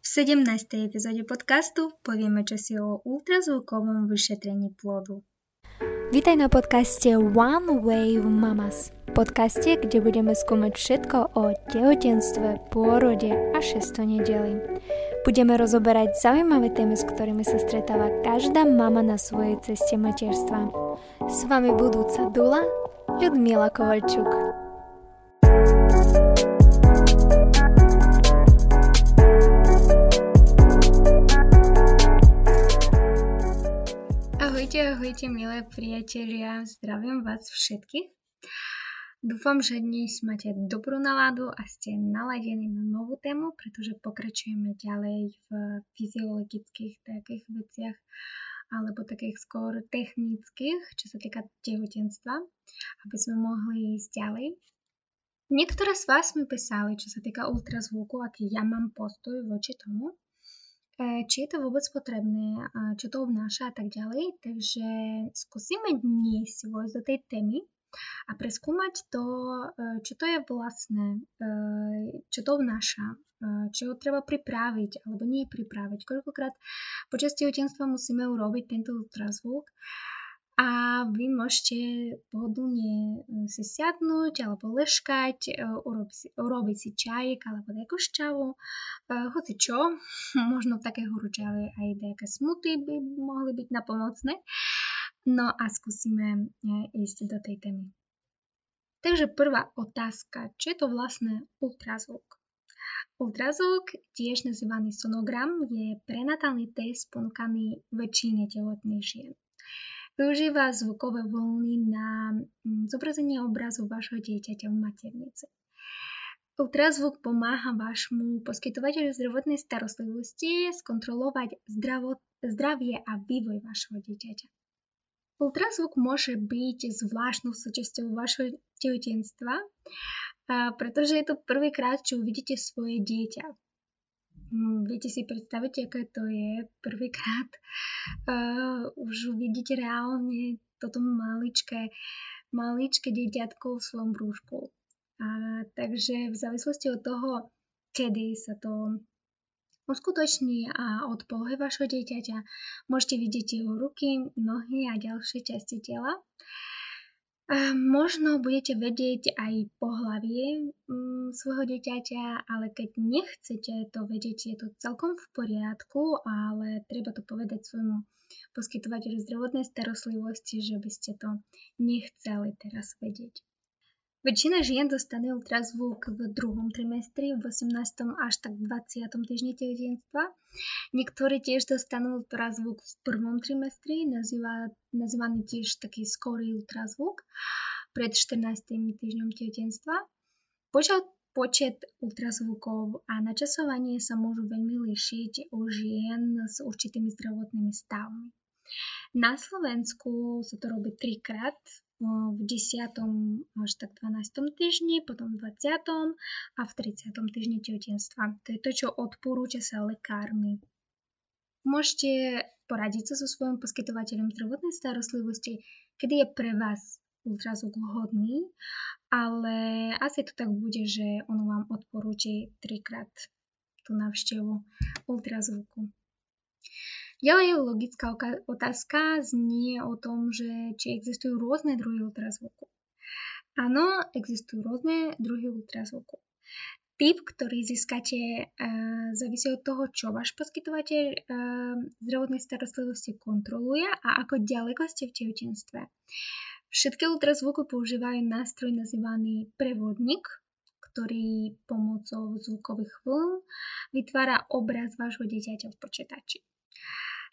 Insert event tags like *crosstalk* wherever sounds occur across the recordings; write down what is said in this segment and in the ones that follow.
V 17. epizóde podcastu povieme si o ultrazvukovom vyšetrení plodu. Vítaj na podcaste One Wave Mamas. Podcaste, kde budeme skúmať všetko o tehotenstve, pôrode a šesto nedeli. Budeme rozoberať zaujímavé témy, s ktorými sa stretáva každá mama na svojej ceste materstva. S vami budúca Dula, Ľudmila Kovalčuk. Ahojte, milé priatelia, zdravím vás všetkých. Dúfam, že dnes máte dobrú náladu a ste naladení na novú tému, pretože pokračujeme ďalej v fyziologických takých veciach alebo takých skôr technických, čo sa týka tehotenstva, aby sme mohli ísť ďalej. Niektoré z vás mi písali, čo sa týka ultrazvuku, aký ja mám postoj voči tomu. E, či je to vôbec potrebné, čo to obnáša a tak ďalej. Takže skúsime dnes vojsť do tej témy a preskúmať to, e, čo to je vlastné, e, čo to obnáša, čo ho treba pripraviť alebo nie pripraviť. Koľkokrát počas tehotenstva musíme urobiť tento ultrazvuk a vy môžete pohodlne e, si siadnúť alebo leškať, e, urobiť si, urobiť čajek alebo nejakú šťavu, e, hoci čo, *laughs* možno také horúčavé aj nejaké smuty by mohli byť napomocné. No a skúsime ísť do tej témy. Takže prvá otázka, čo je to vlastne ultrazvuk? Ultrazvuk, tiež nazývaný sonogram, je prenatálny test ponúkaný väčšine tehotných žien. Využíva zvukové vlny na mm, zobrazenie obrazu vašho dieťaťa v maternici. Ultrazvuk pomáha vášmu poskytovateľu zdravotnej starostlivosti skontrolovať zdravo, zdravie a vývoj vašho dieťaťa. Ultrazvuk môže byť zvláštnou súčasťou vašho tehotenstva, pretože je to prvýkrát, čo uvidíte svoje dieťa. Hm, viete si predstaviť, aké to je prvýkrát uh, *laughs* už uvidíte reálne toto maličké, maličké dieťatko v svojom brúšku. A, takže v závislosti od toho, kedy sa to uskutoční a od polohy vašho dieťaťa môžete vidieť jeho ruky, nohy a ďalšie časti tela. Možno budete vedieť aj pohlavie mm, svojho dieťaťa, ale keď nechcete to vedieť, je to celkom v poriadku, ale treba to povedať svojmu poskytovateľu zdravotnej starostlivosti, že by ste to nechceli teraz vedieť. Väčšina žien dostane ultrazvuk v druhom trimestri, v 18. až tak 20. týždni tehotenstva. Niektorí tiež dostanú ultrazvuk v prvom trimestri, nazýva, nazývaný tiež taký skorý ultrazvuk pred 14. týždňom tehotenstva. Počet, počet ultrazvukov a načasovanie sa môžu veľmi líšiť u žien s určitými zdravotnými stavmi. Na Slovensku sa to robí trikrát v 10. až tak 12. týždni, potom v 20. a v 30. týždni tehotenstva. To je to, čo odporúča sa lekármi. Môžete poradiť sa so svojím poskytovateľom zdravotnej starostlivosti, kedy je pre vás ultrazvuk vhodný, ale asi to tak bude, že on vám odporúči trikrát tú návštevu ultrazvuku. Ďalej logická otázka znie o tom, že či existujú rôzne druhy ultrazvuku. Áno, existujú rôzne druhy ultrazvuku. Typ, ktorý získate, uh, závisí od toho, čo váš poskytovateľ uh, zdravotnej starostlivosti kontroluje a ako ďaleko ste v tehotenstve. Všetky ultrazvuky používajú nástroj nazývaný prevodník, ktorý pomocou zvukových vln vytvára obraz vášho dieťaťa v počítači.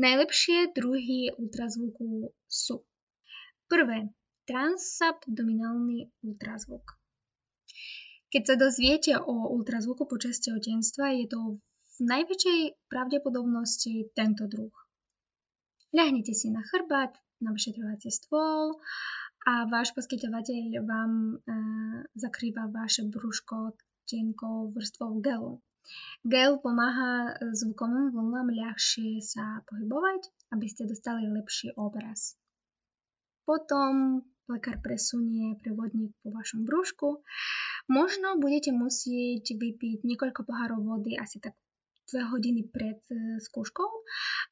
Najlepšie druhy ultrazvuku sú prvé transabdominálny ultrazvuk. Keď sa dozviete o ultrazvuku počas tehotenstva, je to v najväčšej pravdepodobnosti tento druh. Ľahnite si na chrbát, na vyšetrovací stôl a váš poskytovateľ vám e, zakrýva vaše brúško tenkou vrstvou gelu. Gel pomáha e, zvukovým vlnám ľahšie sa pohybovať, aby ste dostali lepší obraz. Potom lekár presunie prevodník po vašom brúšku. Možno budete musieť vypiť niekoľko pohárov vody, asi tak dve hodiny pred skúškou,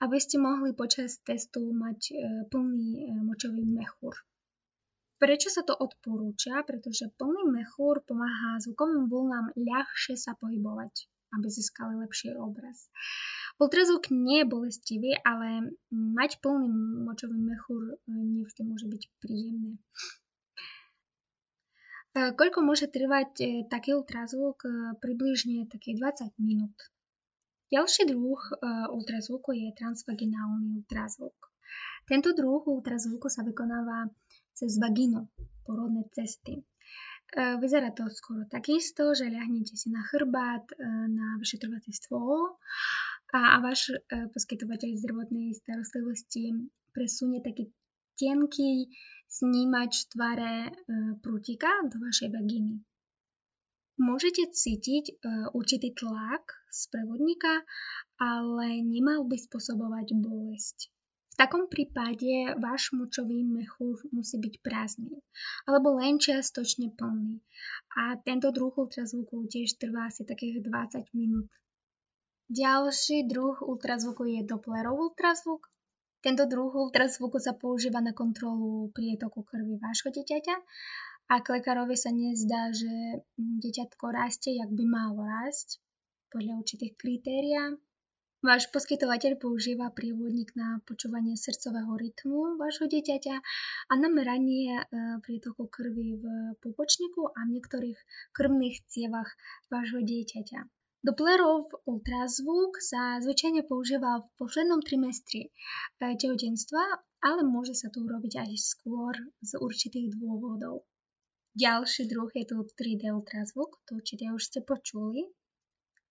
aby ste mohli počas testu mať plný močový mechúr. Prečo sa to odporúča? Pretože plný mechúr pomáha zvukovým vlnám ľahšie sa pohybovať, aby získali lepší obraz. Ultrazvuk nie je bolestivý, ale mať plný močový mechúr nevždy môže byť príjemné. E, koľko môže trvať e, taký ultrazvuk? E, približne také 20 minút. Ďalší druh ultrazvuku je transvaginálny ultrazvuk. Tento druh ultrazvuku sa vykonáva cez vagínu, porodné cesty. Vyzerá to skoro takisto, že ľahnete si na chrbát, na vyšetrovací stôl a, váš poskytovateľ zdravotnej starostlivosti presunie taký tenký snímač tvare prútika do vašej vagíny. Môžete cítiť určitý tlak z prevodníka, ale nemal by spôsobovať bolesť. Takom prípade váš močový mechúr musí byť prázdny alebo len čiastočne plný. A tento druh ultrazvuku tiež trvá asi takých 20 minút. Ďalší druh ultrazvuku je Dopplerov ultrazvuk. Tento druh ultrazvuku sa používa na kontrolu prietoku krvi vášho dieťaťa. Ak lekárovi sa nezdá, že dieťatko rastie, jak by malo rásť, podľa určitých kritérií, Váš poskytovateľ používa prievodník na počúvanie srdcového rytmu vášho dieťaťa a na meranie e, prietoku krvi v pupočníku a v niektorých krvných cievach vášho dieťaťa. Dopplerov ultrazvuk sa zvyčajne používa v poslednom trimestri tehotenstva, ale môže sa to urobiť aj skôr z určitých dôvodov. Ďalší druh je tu 3D ultrazvuk, to určite už ste počuli.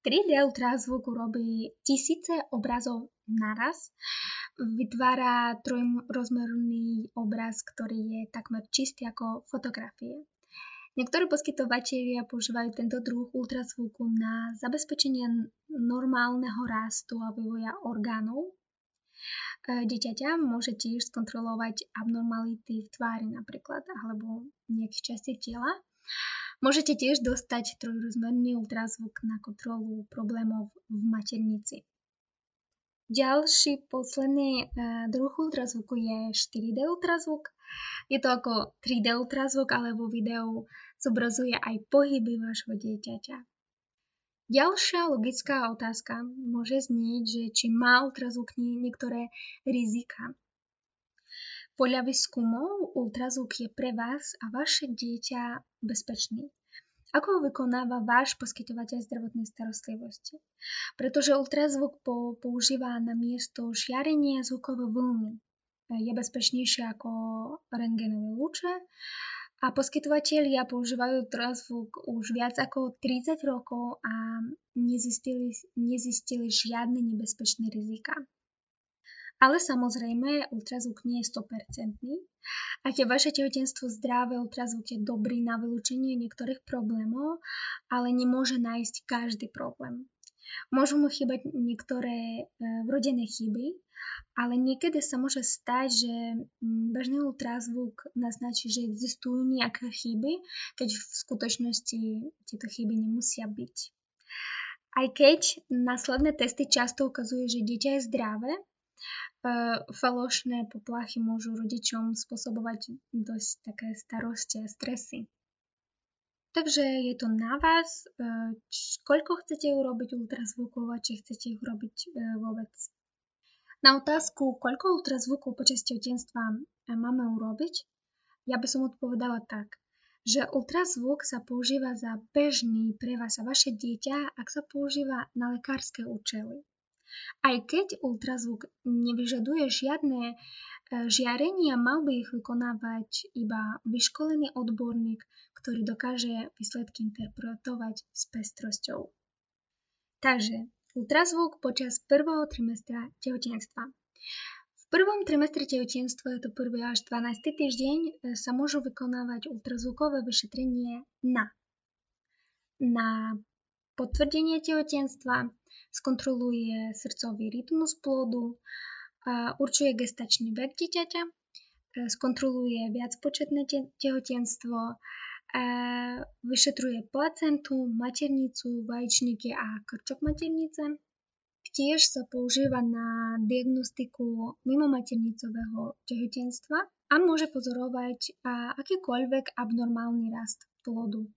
3D ultrazvuk robí tisíce obrazov naraz. Vytvára trojrozmerný obraz, ktorý je takmer čistý ako fotografie. Niektorí poskytovateľia používajú tento druh ultrazvuku na zabezpečenie normálneho rastu a vývoja orgánov. E, dieťaťa môže tiež skontrolovať abnormality v tvári napríklad alebo nejakých časti tela Môžete tiež dostať trojrozmerný ultrazvuk na kontrolu problémov v maternici. Ďalší posledný e, druh ultrazvuku je 4D ultrazvuk. Je to ako 3D ultrazvuk, ale vo videu zobrazuje aj pohyby vášho dieťaťa. Ďalšia logická otázka môže znieť, že či má ultrazvuk niektoré rizika. Podľa výskumov ultrazvuk je pre vás a vaše dieťa bezpečný. Ako ho vykonáva váš poskytovateľ zdravotnej starostlivosti? Pretože ultrazvuk používa na miesto žiarenia zvukové vlny. Je bezpečnejšie ako rengenové lúče a poskytovateľia používajú ultrazvuk už viac ako 30 rokov a nezistili, nezistili žiadne nebezpečné rizika. Ale samozrejme, ultrazvuk nie je 100%. Ak je vaše tehotenstvo zdravé, ultrazvuk je dobrý na vylúčenie niektorých problémov, ale nemôže nájsť každý problém. Môžu mu chýbať niektoré e, vrodené chyby, ale niekedy sa môže stať, že mm, bežný ultrazvuk naznačí, že existujú nejaké chyby, keď v skutočnosti tieto chyby nemusia byť. Aj keď následné testy často ukazujú, že dieťa je zdravé, falošné poplachy môžu rodičom spôsobovať dosť také starosti a stresy. Takže je to na vás, koľko chcete urobiť ultrazvukov a či chcete ich urobiť vôbec. Na otázku, koľko ultrazvukov počas tehotenstva máme urobiť, ja by som odpovedala tak, že ultrazvuk sa používa za bežný pre vás a vaše dieťa, ak sa používa na lekárske účely. Aj keď ultrazvuk nevyžaduje žiadne e, žiarenia, mal by ich vykonávať iba vyškolený odborník, ktorý dokáže výsledky interpretovať s pestrosťou. Takže ultrazvuk počas prvého trimestra tehotenstva. V prvom trimestri tehotenstva, je to 1. až 12. týždeň, e, sa môžu vykonávať ultrazvukové vyšetrenie na na potvrdenie tehotenstva, skontroluje srdcový rytmus plodu, určuje gestačný vek dieťaťa, e, skontroluje viacpočetné tehotenstvo, e, vyšetruje placentu, maternicu, vaječníky a krčok maternice, Tiež sa používa na diagnostiku mimomaternicového tehotenstva a môže pozorovať akýkoľvek abnormálny rast plodu.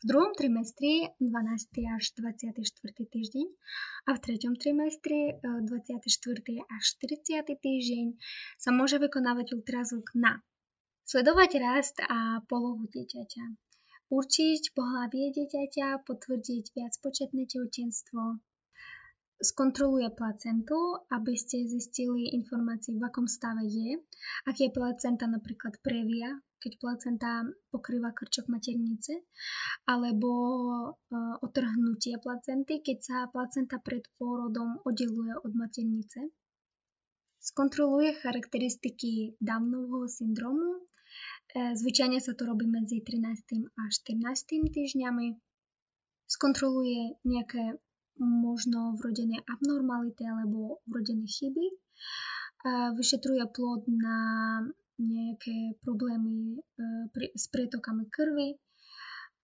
V druhom trimestri 12. až 24. týždeň a v treťom trimestri 24. E, až 40. týždeň sa môže vykonávať ultrazvuk na sledovať rast a polohu dieťaťa, určiť pohlavie dieťaťa, potvrdiť viacpočetné tehotenstvo, skontroluje placentu, aby ste zistili informácie, v akom stave je, ak je placenta napríklad previa, keď placenta pokrýva krčok maternice, alebo uh, otrhnutie placenty, keď sa placenta pred pôrodom oddeluje od maternice. Skontroluje charakteristiky Downovho syndromu. E, zvyčajne sa to robí medzi 13. a 14. týždňami. Skontroluje nejaké možno vrodené abnormality alebo vrodené chyby. Vyšetruje plod na nejaké problémy e, s pretokami krvi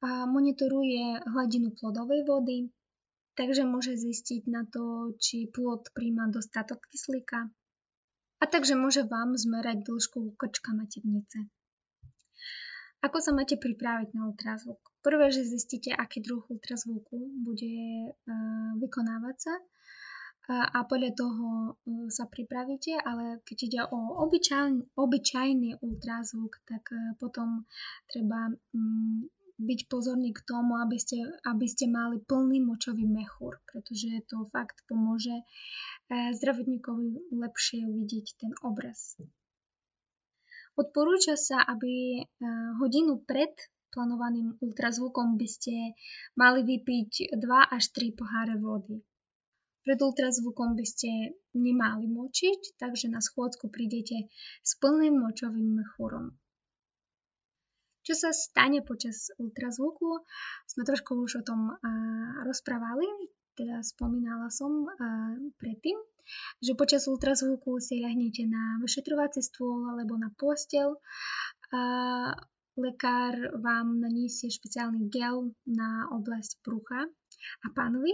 a monitoruje hladinu plodovej vody, takže môže zistiť na to, či plod príjma dostatok kyslíka a takže môže vám zmerať dĺžku krčka maternice. Ako sa máte pripraviť na ultrazvuk? Prvé, že zistíte, aký druh ultrazvuku bude vykonávať sa a podľa toho e, sa pripravíte, ale keď ide o obyčajný, obyčajný ultrazvuk, tak e, potom treba mm, byť pozorný k tomu, aby ste, aby ste mali plný močový mechúr, pretože to fakt pomôže e, zdravotníkovi lepšie uvidieť ten obraz. Odporúča sa, aby hodinu pred plánovaným ultrazvukom by ste mali vypiť 2 až 3 poháre vody. Pred ultrazvukom by ste nemali močiť, takže na schôdzku prídete s plným močovým mechúrom. Čo sa stane počas ultrazvuku? Sme trošku už o tom uh, rozprávali, teda spomínala som uh, predtým, že počas ultrazvuku si ľahnete na vyšetrovací stôl alebo na postel. Uh, lekár vám naniesie špeciálny gel na oblasť brucha a pánovi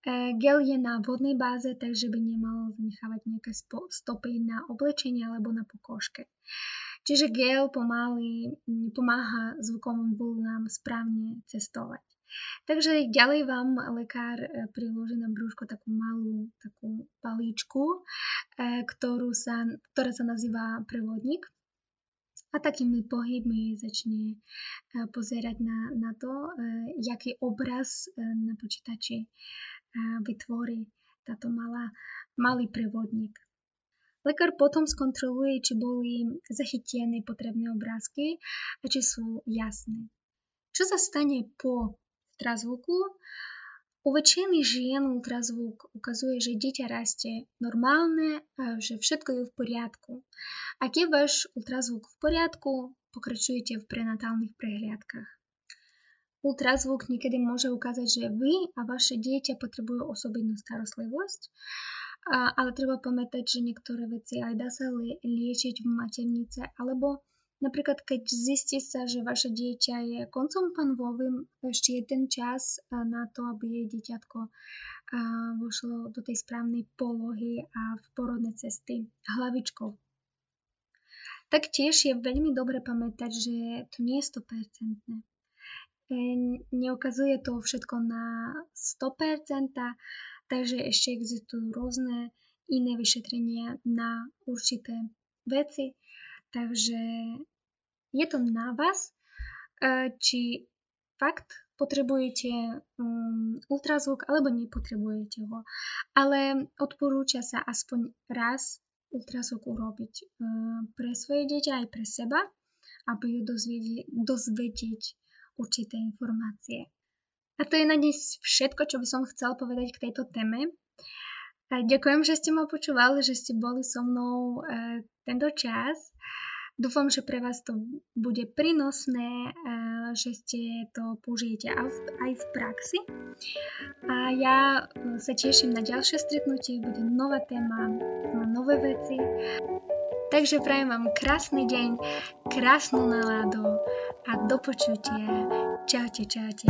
E, gel je na vodnej báze, takže by nemal zanechávať nejaké stopy na oblečenie alebo na pokožke. Čiže gel pomaly pomáha zvukovým vlnám správne cestovať. Takže ďalej vám lekár e, priloží na brúško takú malú takú palíčku, e, ktorú sa, ktorá sa nazýva prevodník. A takými pohybmi začne pozerať na, na to, jaký obraz na počítači vytvorí táto malá, malý prevodník. Lekár potom skontroluje, či boli zachytené potrebné obrázky a či sú jasné. Čo sa stane po ultrazvuku? U väčšiny žien ultrazvuk ukazuje, že dieťa rastie normálne a že všetko je v poriadku. Ak je váš ultrazvuk v poriadku, pokračujete v prenatálnych prehliadkach. Ultrazvuk niekedy môže ukázať, že vy a vaše dieťa potrebujú osobitnú starostlivosť, ale treba pamätať, že niektoré veci aj dá sa liečiť v maternice, alebo napríklad keď zistí sa, že vaše dieťa je koncom panvovým, ešte je ten čas na to, aby jej dieťatko vošlo do tej správnej polohy a v porodné cesty hlavičkou. Taktiež je veľmi dobre pamätať, že to nie je 100%. E, neukazuje to všetko na 100%, takže ešte existujú rôzne iné vyšetrenia na určité veci. Takže je to na vás, e, či fakt potrebujete um, ultrazvuk alebo nepotrebujete ho. Ale odporúča sa aspoň raz ultrazvuk urobiť uh, pre svoje dieťa aj pre seba, aby ju dozvedieť, dozvedieť určité informácie. A to je na dnes všetko, čo by som chcel povedať k tejto téme. A ďakujem, že ste ma počúvali, že ste boli so mnou e, tento čas. Dúfam, že pre vás to bude prínosné, e, že ste to použijete aj v, praxi. A ja e, sa teším na ďalšie stretnutie, bude nová téma, nové veci. Takže prajem vám krásny deň, krásnu náladu a do počutia. Čaute, čaute.